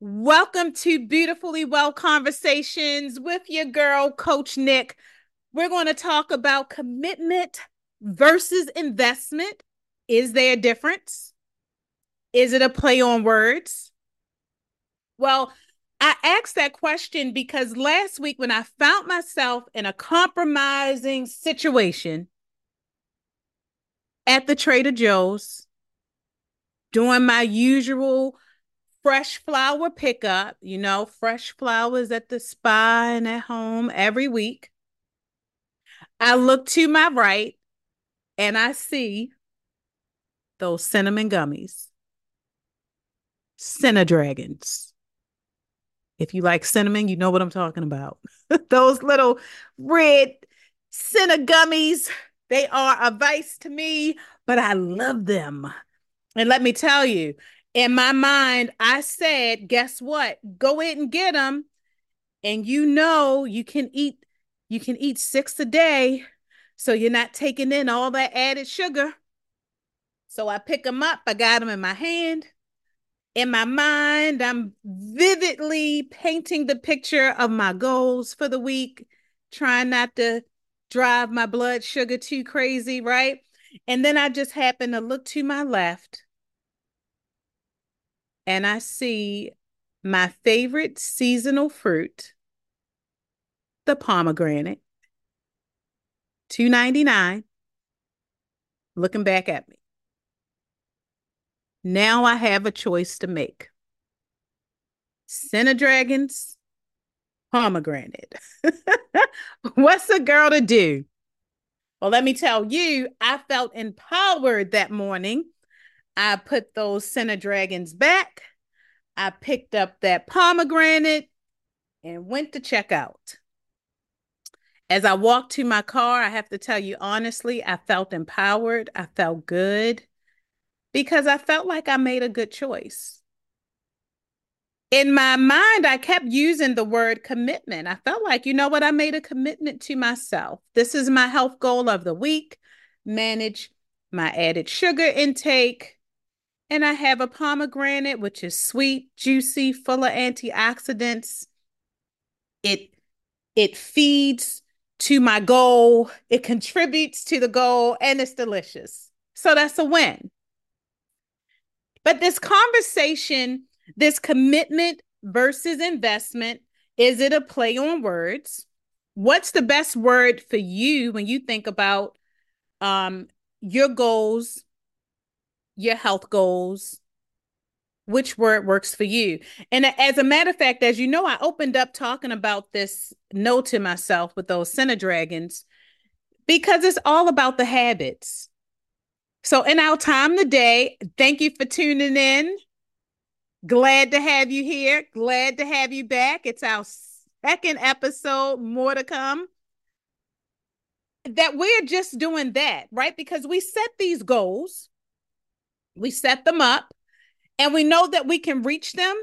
Welcome to Beautifully Well Conversations with your girl, Coach Nik. We're going to talk about commitment versus investment. Is there a difference? Is it a play on words? Well, I asked that question because last week, when I found myself in a compromising situation at the Trader Joe's, doing my usual fresh flower pickup, you know, fresh flowers at the spa and at home every week. I look to my right and I see those cinnamon gummies, Cinnadragons. If you like cinnamon, you know what I'm talking about. those little red cinnamon gummies, they are a vice to me, but I love them. And let me tell you, in my mind, I said, guess what? Go ahead and get them. And you know you can eat you can eat six a day. So you're not taking in all that added sugar. So I pick them up. I got them in my hand. In my mind, I'm vividly painting the picture of my goals for the week, trying not to drive my blood sugar too crazy, right? And then I just happen to look to my left and I see my favorite seasonal fruit, the pomegranate, two ninety nine, looking back at me. Now I have a choice to make. Cinnadragons, pomegranate. What's a girl to do? Well, let me tell you, I felt empowered that morning I put those Cinnadragons back. I picked up that pomegranate and went to check out. As I walked to my car, I have to tell you honestly, I felt empowered. I felt good because I felt like I made a good choice. In my mind, I kept using the word commitment. I felt like, you know what? I made a commitment to myself. This is my health goal of the week manage my added sugar intake, and I have a pomegranate, which is sweet, juicy, full of antioxidants. It it feeds to my goal, it contributes to the goal, and it's delicious. So that's a win. But this conversation, this commitment versus investment, is it a play on words? What's the best word for you when you think about um, your goals your health goals, which word works for you. And as a matter of fact, as you know, I opened up talking about this no to myself with those Cinnadragons because it's all about the habits. So, in our time today, thank you for tuning in. Glad to have you here. Glad to have you back. It's our second episode, more to come. That we're just doing that, right? Because we set these goals we set them up and we know that we can reach them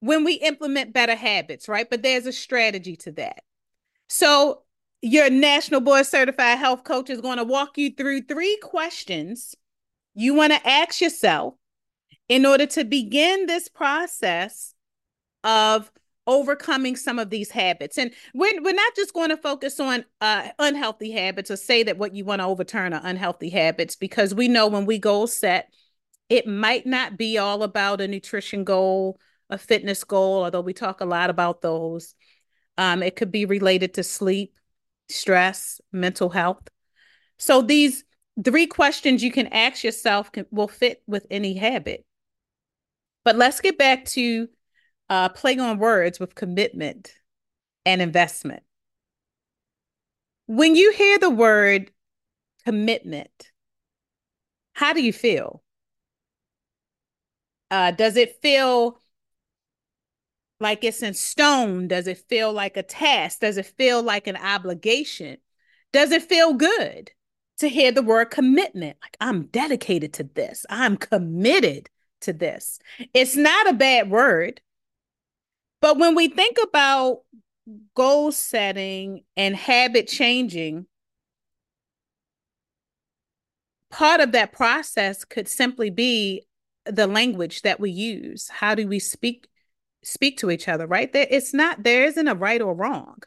when we implement better habits, right? But there's a strategy to that. So, your national board certified health coach is going to walk you through three questions you want to ask yourself in order to begin this process of overcoming some of these habits. And we're, we're not just going to focus on uh, unhealthy habits or say that what you want to overturn are unhealthy habits, because we know when we goal set, it might not be all about a nutrition goal, a fitness goal, although we talk a lot about those. Um, it could be related to sleep, stress, mental health. So these three questions you can ask yourself can, will fit with any habit. But let's get back to uh, playing on words with commitment and investment. When you hear the word commitment, how do you feel? Uh, does it feel like it's in stone? Does it feel like a task? Does it feel like an obligation? Does it feel good to hear the word commitment? Like, I'm dedicated to this, I'm committed to this. It's not a bad word. But when we think about goal setting and habit changing, part of that process could simply be the language that we use. How do we speak speak to each other, right? There it's not there isn't a right or wrong.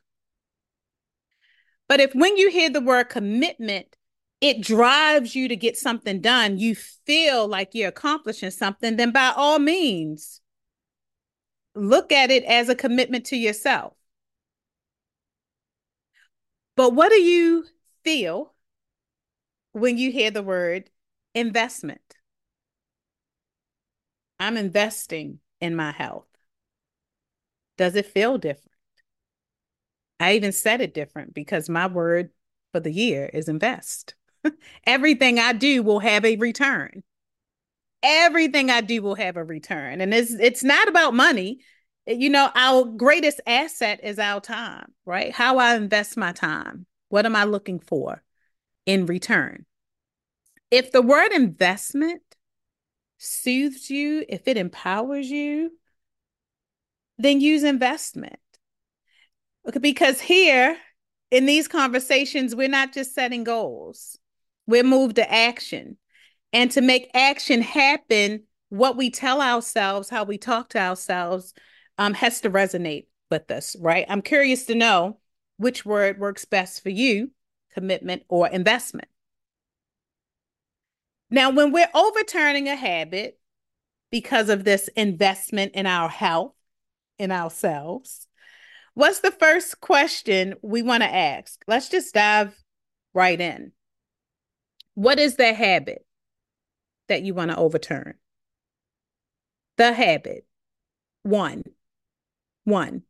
But if when you hear the word commitment, it drives you to get something done, you feel like you're accomplishing something, then by all means, look at it as a commitment to yourself. But what do you feel when you hear the word investment? I'm investing in my health. Does it feel different? I even said it different because my word for the year is invest. Everything I do will have a return. Everything I do will have a return. And it's it's not about money. You know, our greatest asset is our time, right? How I invest my time. What am I looking for in return? If the word investment soothes you, if it empowers you, then use investment. Because here in these conversations, we're not just setting goals, we're moved to action. And to make action happen, what we tell ourselves, how we talk to ourselves, um, has to resonate with us, right? I'm curious to know which word works best for you commitment or investment. Now, when we're overturning a habit because of this investment in our health, in ourselves, what's the first question we want to ask? Let's just dive right in. What is the habit that you want to overturn? The habit. One. One.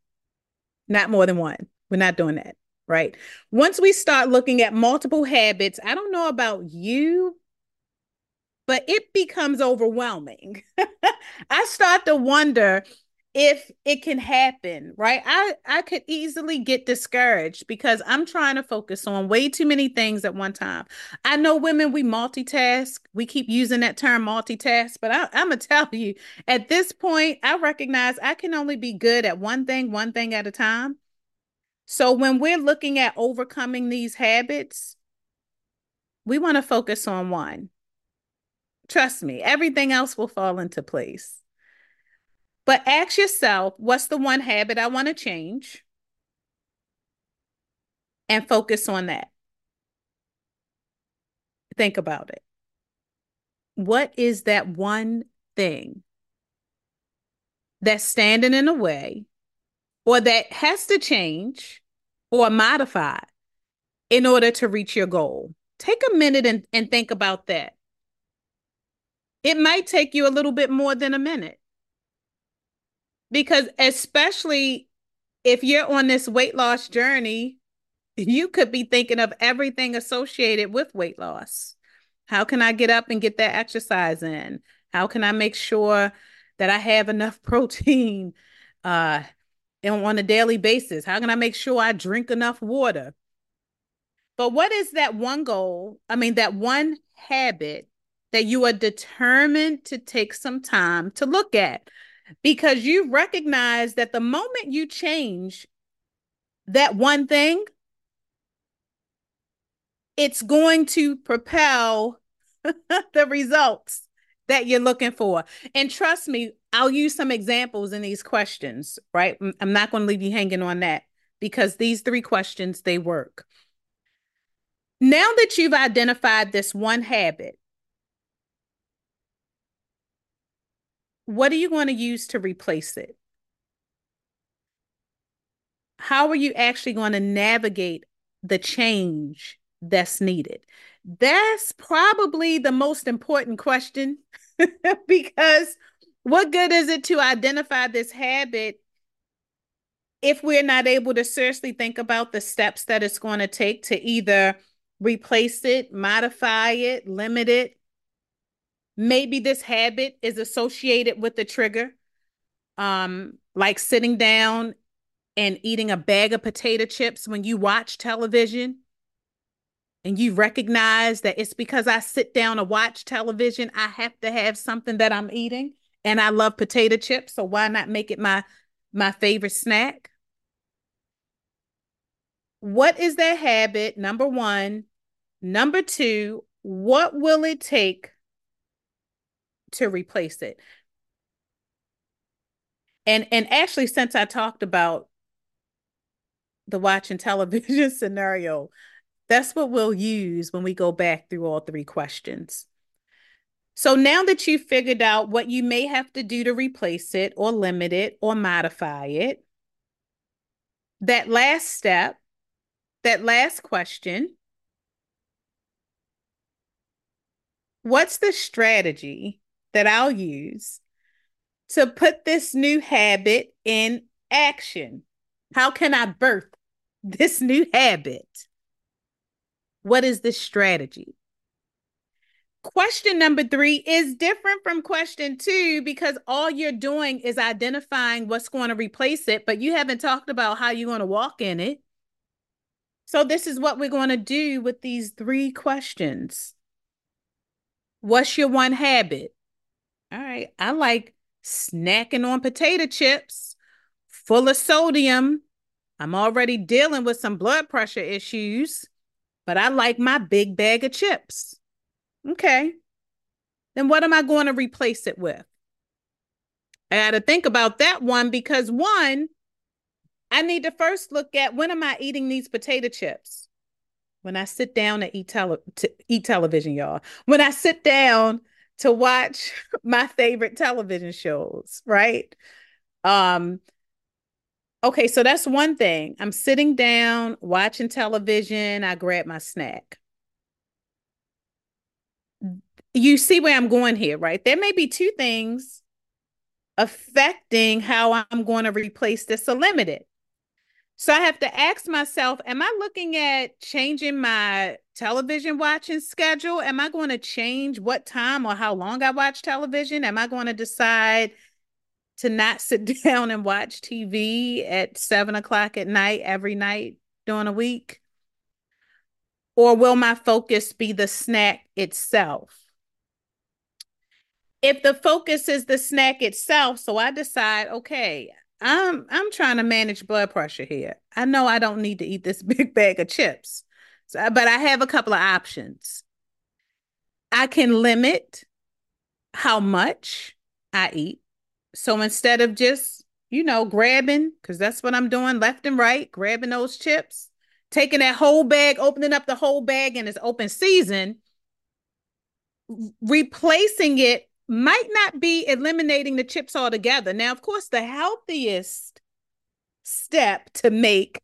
Not more than one. We're not doing that, right? Once we start looking at multiple habits, I don't know about you, but it becomes overwhelming. I start to wonder if it can happen, right? I I could easily get discouraged because I'm trying to focus on way too many things at one time. I know women we multitask. We keep using that term multitask, but I, I'm gonna tell you at this point, I recognize I can only be good at one thing, one thing at a time. So when we're looking at overcoming these habits, we want to focus on one. Trust me, everything else will fall into place. But ask yourself what's the one habit I want to change? And focus on that. Think about it. What is that one thing that's standing in the way or that has to change or modify in order to reach your goal? Take a minute and, and think about that. It might take you a little bit more than a minute. Because, especially if you're on this weight loss journey, you could be thinking of everything associated with weight loss. How can I get up and get that exercise in? How can I make sure that I have enough protein uh, and on a daily basis? How can I make sure I drink enough water? But what is that one goal? I mean, that one habit that you are determined to take some time to look at because you recognize that the moment you change that one thing, it's going to propel the results that you're looking for. And trust me, I'll use some examples in these questions, right? I'm not going to leave you hanging on that because these three questions they work. Now that you've identified this one habit, what are you going to use to replace it? How are you actually going to navigate the change that's needed? That's probably the most important question because what good is it to identify this habit if we're not able to seriously think about the steps that it's going to take to either replace it, modify it, limit it, maybe this habit is associated with the trigger um like sitting down and eating a bag of potato chips when you watch television and you recognize that it's because I sit down to watch television I have to have something that I'm eating and I love potato chips so why not make it my my favorite snack? What is that habit? Number 1 number 2 what will it take to replace it. And and actually since I talked about the watching television scenario, that's what we'll use when we go back through all three questions. So now that you've figured out what you may have to do to replace it or limit it or modify it, that last step, that last question, what's the strategy that I'll use to put this new habit in action? How can I birth this new habit? What is the strategy? Question number three is different from question two because all you're doing is identifying what's going to replace it, but you haven't talked about how you're going to walk in it. So, this is what we're going to do with these three questions. What's your one habit? All right, I like snacking on potato chips full of sodium. I'm already dealing with some blood pressure issues, but I like my big bag of chips. Okay. Then what am I going to replace it with? I had to think about that one because one, I need to first look at when am I eating these potato chips? When I sit down to eat tele to eat television, y'all. When I sit down to watch my favorite television shows, right? Um okay, so that's one thing. I'm sitting down watching television, I grab my snack you see where I'm going here, right? There may be two things affecting how I'm going to replace this or limit. So I have to ask myself, am I looking at changing my television watching schedule? Am I going to change what time or how long I watch television? Am I going to decide to not sit down and watch TV at seven o'clock at night every night during a week? Or will my focus be the snack itself? if the focus is the snack itself, so I decide, okay, I'm I'm trying to manage blood pressure here. I know I don't need to eat this big bag of chips. So, uh, but I have a couple of options. I can limit how much I eat. So instead of just, you know, grabbing, because that's what I'm doing left and right, grabbing those chips, taking that whole bag, opening up the whole bag and it's open season, replacing it might not be eliminating the chips altogether. Now, of course, the healthiest step to make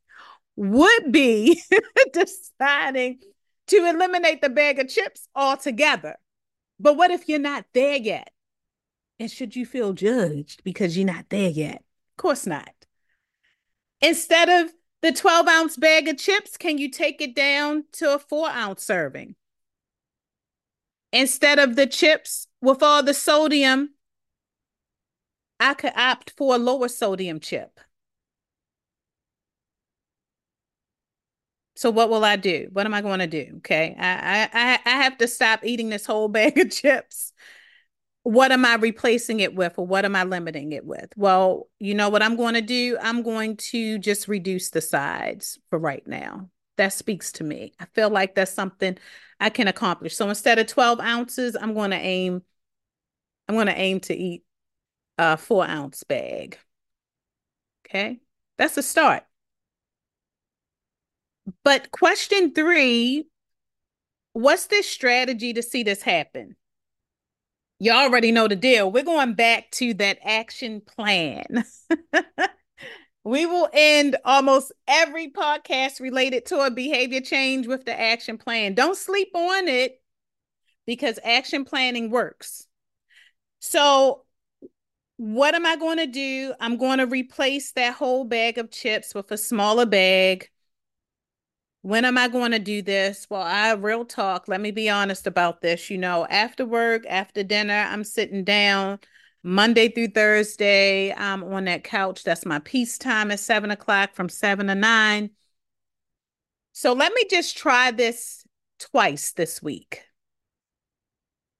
would be deciding to eliminate the bag of chips altogether. But what if you're not there yet? And should you feel judged because you're not there yet? Of course not. Instead of the 12 ounce bag of chips, can you take it down to a four ounce serving? Instead of the chips with all the sodium, I could opt for a lower sodium chip. So what will I do? What am I going to do? Okay. I, I I have to stop eating this whole bag of chips. What am I replacing it with or what am I limiting it with? Well, you know what I'm going to do? I'm going to just reduce the sides for right now. That speaks to me. I feel like that's something I can accomplish. So instead of 12 ounces, I'm going to aim, I'm going to aim to eat a four ounce bag. Okay. That's a start. But question three, what's this strategy to see this happen? You already know the deal. We're going back to that action plan. We will end almost every podcast related to a behavior change with the action plan. Don't sleep on it because action planning works. So, what am I going to do? I'm going to replace that whole bag of chips with a smaller bag. When am I going to do this? Well, I real talk. Let me be honest about this. You know, after work, after dinner, I'm sitting down Monday through Thursday, I'm on that couch. That's my peace time at seven o'clock from seven to nine. So let me just try this twice this week.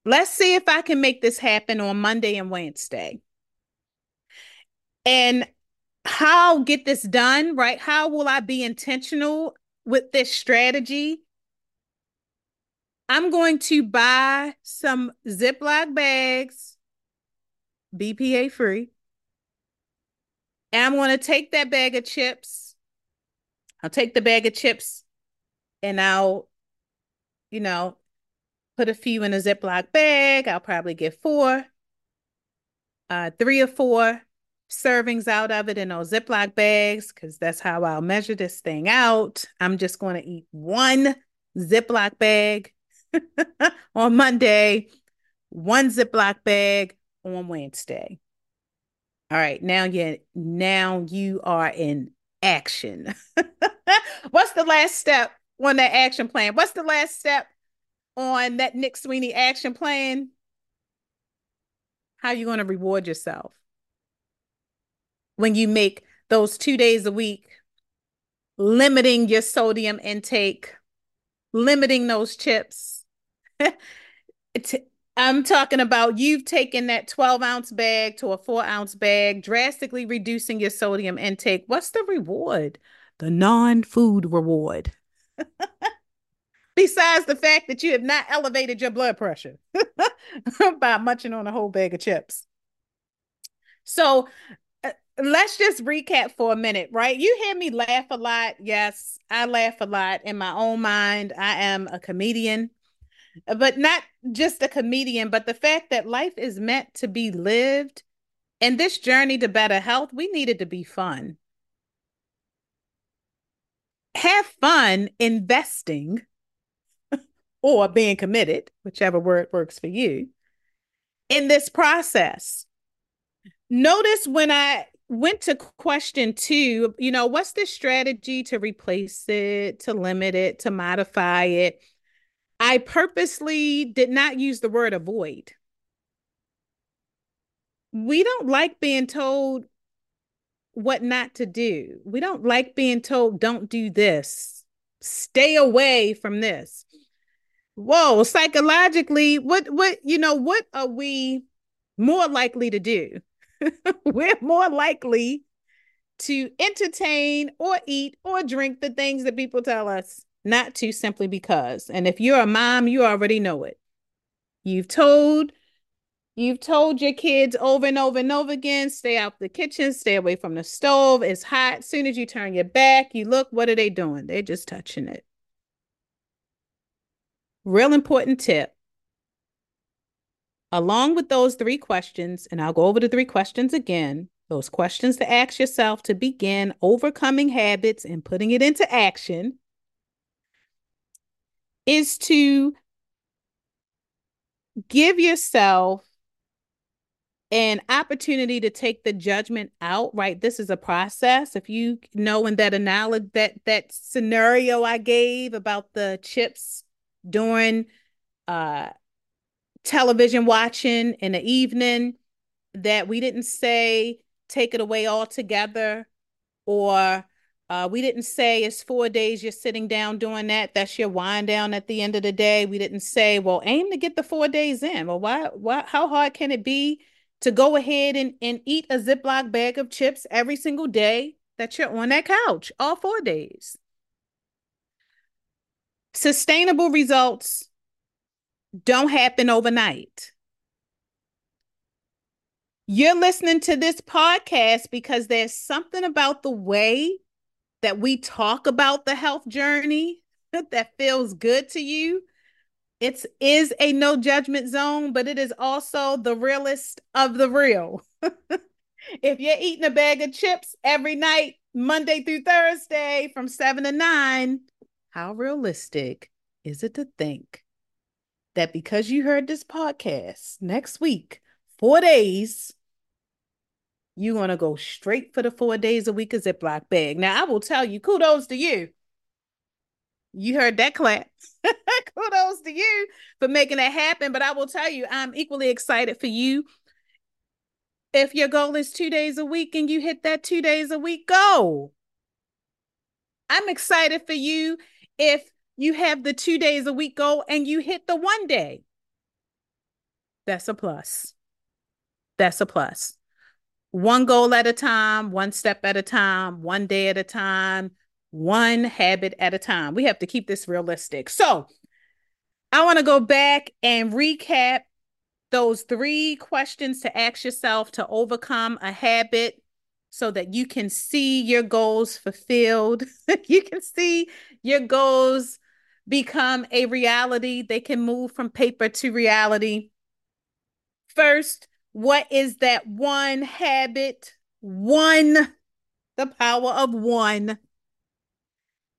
Let's see if I can make this happen on Monday and Wednesday. And how get this done, right? How will I be intentional with this strategy? I'm going to buy some Ziploc bags BPA free. And I'm going to take that bag of chips. I'll take the bag of chips and I'll, you know, put a few in a Ziploc bag. I'll probably get four, uh, three or four servings out of it in those Ziploc bags because that's how I'll measure this thing out. I'm just going to eat one Ziploc bag on Monday, one Ziploc bag on Wednesday. All right, now you now you are in action. What's the last step on that action plan? What's the last step on that Nik Sweeney action plan? How are you going to reward yourself? When you make those two days a week, limiting your sodium intake, limiting those chips. I'm talking about you've taken that 12 ounce bag to a four ounce bag, drastically reducing your sodium intake. What's the reward? The non food reward. Besides the fact that you have not elevated your blood pressure by munching on a whole bag of chips. So let's just recap for a minute, right? You hear me laugh a lot. Yes, I laugh a lot in my own mind. I am a comedian, but not just a comedian, but the fact that life is meant to be lived and this journey to better health, we need it to be fun. Have fun investing or being committed, whichever word works for you, in this process. Notice when I went to question two, you know, what's the strategy to replace it, to limit it, to modify it? I purposely did not use the word avoid. We don't like being told what not to do. We don't like being told, don't do this, stay away from this. Whoa, psychologically, what, what, you know, what are we more likely to do? we're more likely to entertain or eat or drink the things that people tell us not to simply because. And if you're a mom, you already know it. You've told you've told your kids over and over and over again, stay out the kitchen, stay away from the stove. It's hot. As soon as you turn your back, you look, what are they doing? They're just touching it. Real important tip along with those three questions, and I'll go over the three questions again, those questions to ask yourself to begin overcoming habits and putting it into action is to give yourself an opportunity to take the judgment out right? This is a process. If you know in that analogy that that scenario i gave about the chips during uh television watching in the evening that we didn't say take it away altogether or uh, we didn't say it's four days you're sitting down doing that. That's your wind down at the end of the day. We didn't say, well, aim to get the four days in. Well, why, why, how hard can it be to go ahead and, and eat a Ziploc bag of chips every single day that you're on that couch, all four days? Sustainable results don't happen overnight. You're listening to this podcast because there's something about the way that we talk about the health journey that feels good to you. It is a no judgment zone, but it is also the realest of the real. if you're eating a bag of chips every night, Monday through Thursday from seven to nine, how realistic is it to think that because you heard this podcast next week, four days, you're going to go straight for the four days a week of Ziploc bag. Now, I will tell you, kudos to you. You heard that clap. kudos to you for making that happen. But I will tell you, I'm equally excited for you. If your goal is two days a week and you hit that two days a week goal, I'm excited for you if you have the two days a week goal and you hit the one day. That's a plus. That's a plus. One goal at a time, one step at a time, one day at a time, one habit at a time. We have to keep this realistic. So, I want to go back and recap those three questions to ask yourself to overcome a habit so that you can see your goals fulfilled. you can see your goals become a reality. They can move from paper to reality. First, what is that one habit? One, the power of one.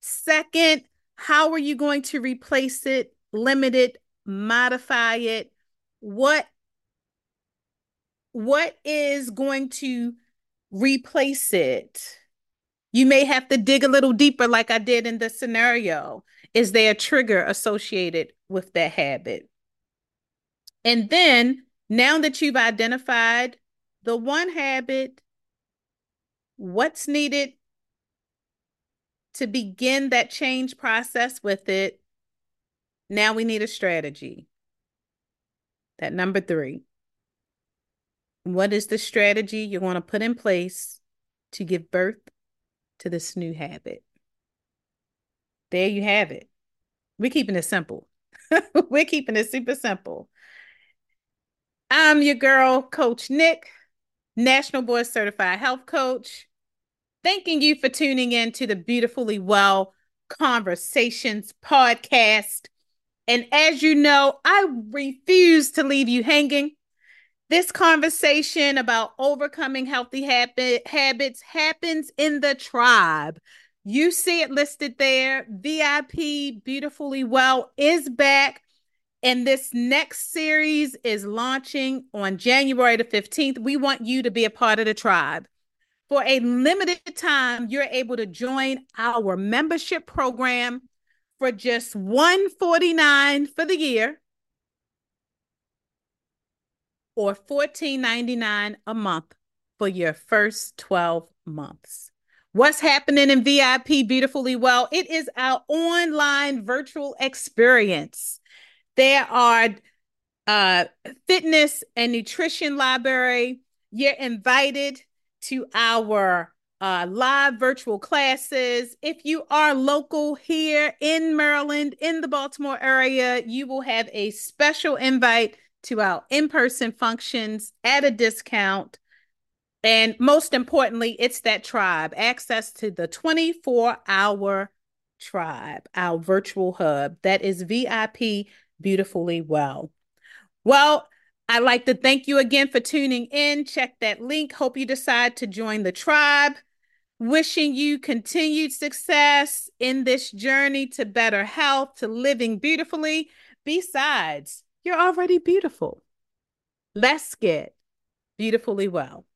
Second, how are you going to replace it, limit it, modify it? What what is going to replace it? You may have to dig a little deeper, like I did in the scenario. Is there a trigger associated with that habit? And then, now that you've identified the one habit, what's needed to begin that change process with it, now we need a strategy. That number three. What is the strategy you're going to put in place to give birth to this new habit? There you have it. We're keeping it simple. We're keeping it super simple. I'm your girl, Coach Nik, National Board Certified Health Coach. Thanking you for tuning in to the Beautifully Well Conversations podcast. And as you know, I refuse to leave you hanging. This conversation about overcoming healthy habit, habits happens in the tribe. You see it listed there. VIP Beautifully Well is back. And this next series is launching on January the 15th. We want you to be a part of the tribe. For a limited time, you're able to join our membership program for just 149 for the year or 14.99 a month for your first 12 months. What's happening in VIP Beautifully Well? It is our online virtual experience. There are uh, fitness and nutrition library. You're invited to our uh, live virtual classes. If you are local here in Maryland, in the Baltimore area, you will have a special invite to our in person functions at a discount. And most importantly, it's that tribe access to the 24 hour tribe, our virtual hub that is VIP Beautifully Well. Well, I'd like to thank you again for tuning in. Check that link. Hope you decide to join the tribe. Wishing you continued success in this journey to better health, to living beautifully. Besides, you're already beautiful. Let's get beautifully well.